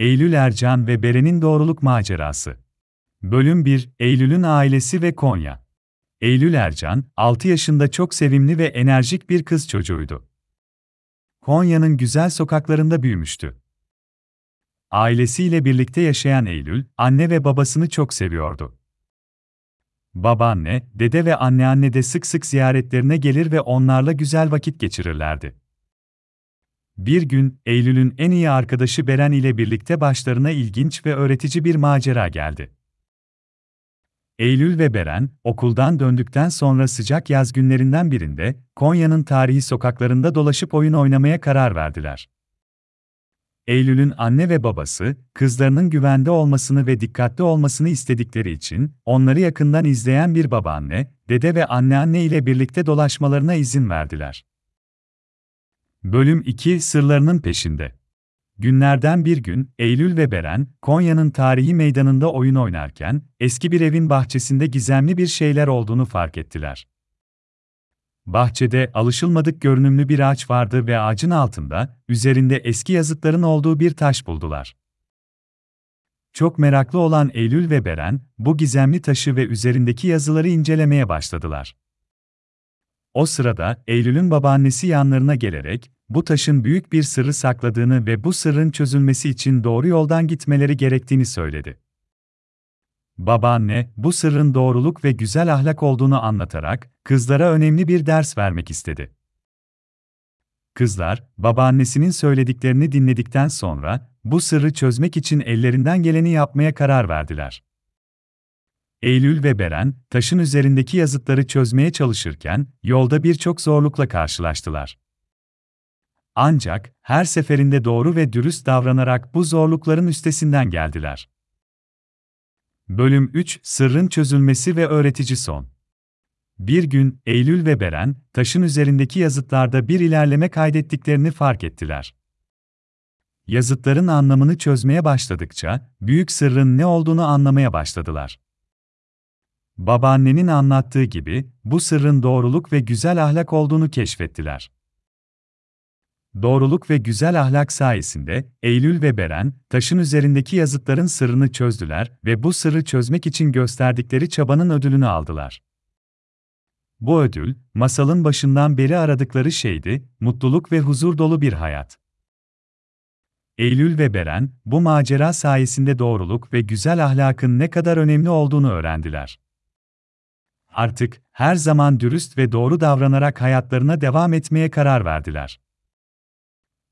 Eylül Ercan ve Beren'in doğruluk macerası. Bölüm 1: Eylül'ün ailesi ve Konya. Eylül Ercan, 6 yaşında çok sevimli ve enerjik bir kız çocuğuydu. Konya'nın güzel sokaklarında büyümüştü. Ailesiyle birlikte yaşayan Eylül, anne ve babasını çok seviyordu. Babaanne, dede ve anneanne de sık sık ziyaretlerine gelir ve onlarla güzel vakit geçirirlerdi. Bir gün, Eylül'ün en iyi arkadaşı Beren ile birlikte başlarına ilginç ve öğretici bir macera geldi. Eylül ve Beren, okuldan döndükten sonra sıcak yaz günlerinden birinde, Konya'nın tarihi sokaklarında dolaşıp oyun oynamaya karar verdiler. Eylül'ün anne ve babası, kızlarının güvende olmasını ve dikkatli olmasını istedikleri için, onları yakından izleyen bir babaanne, dede ve anneanne ile birlikte dolaşmalarına izin verdiler. Bölüm 2 Sırlarının peşinde. Günlerden bir gün, Eylül ve Beren, Konya'nın tarihi meydanında oyun oynarken, eski bir evin bahçesinde gizemli bir şeyler olduğunu fark ettiler. Bahçede alışılmadık görünümlü bir ağaç vardı ve ağacın altında, üzerinde eski yazıtların olduğu bir taş buldular. Çok meraklı olan Eylül ve Beren, bu gizemli taşı ve üzerindeki yazıları incelemeye başladılar. O sırada Eylül'ün babaannesi yanlarına gelerek, bu taşın büyük bir sırrı sakladığını ve bu sırrın çözülmesi için doğru yoldan gitmeleri gerektiğini söyledi. Babaanne, bu sırrın doğruluk ve güzel ahlak olduğunu anlatarak, kızlara önemli bir ders vermek istedi. Kızlar, babaannesinin söylediklerini dinledikten sonra, bu sırrı çözmek için ellerinden geleni yapmaya karar verdiler. Eylül ve Beren, taşın üzerindeki yazıtları çözmeye çalışırken, yolda birçok zorlukla karşılaştılar. Ancak, her seferinde doğru ve dürüst davranarak bu zorlukların üstesinden geldiler. Bölüm 3 Sırrın çözülmesi ve öğretici son. Bir gün, Eylül ve Beren, taşın üzerindeki yazıtlarda bir ilerleme kaydettiklerini fark ettiler. Yazıtların anlamını çözmeye başladıkça, büyük sırrın ne olduğunu anlamaya başladılar. Babaannenin anlattığı gibi, bu sırrın doğruluk ve güzel ahlak olduğunu keşfettiler. Doğruluk ve güzel ahlak sayesinde Eylül ve Beren, taşın üzerindeki yazıtların sırrını çözdüler ve bu sırrı çözmek için gösterdikleri çabanın ödülünü aldılar. Bu ödül, masalın başından beri aradıkları şeydi, mutluluk ve huzur dolu bir hayat. Eylül ve Beren, bu macera sayesinde doğruluk ve güzel ahlakın ne kadar önemli olduğunu öğrendiler. Artık, her zaman dürüst ve doğru davranarak hayatlarına devam etmeye karar verdiler.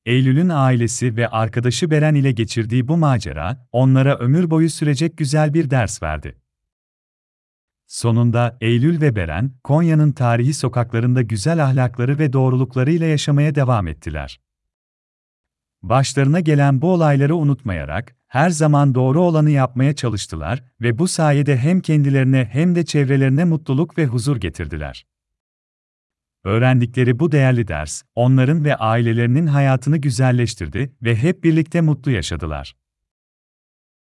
Eylül'ün ailesi ve arkadaşı Beren ile geçirdiği bu macera, onlara ömür boyu sürecek güzel bir ders verdi. Sonunda Eylül ve Beren, Konya'nın tarihi sokaklarında güzel ahlakları ve doğruluklarıyla yaşamaya devam ettiler. Başlarına gelen bu olayları unutmayarak, her zaman doğru olanı yapmaya çalıştılar ve bu sayede hem kendilerine hem de çevrelerine mutluluk ve huzur getirdiler. Öğrendikleri bu değerli ders, onların ve ailelerinin hayatını güzelleştirdi ve hep birlikte mutlu yaşadılar.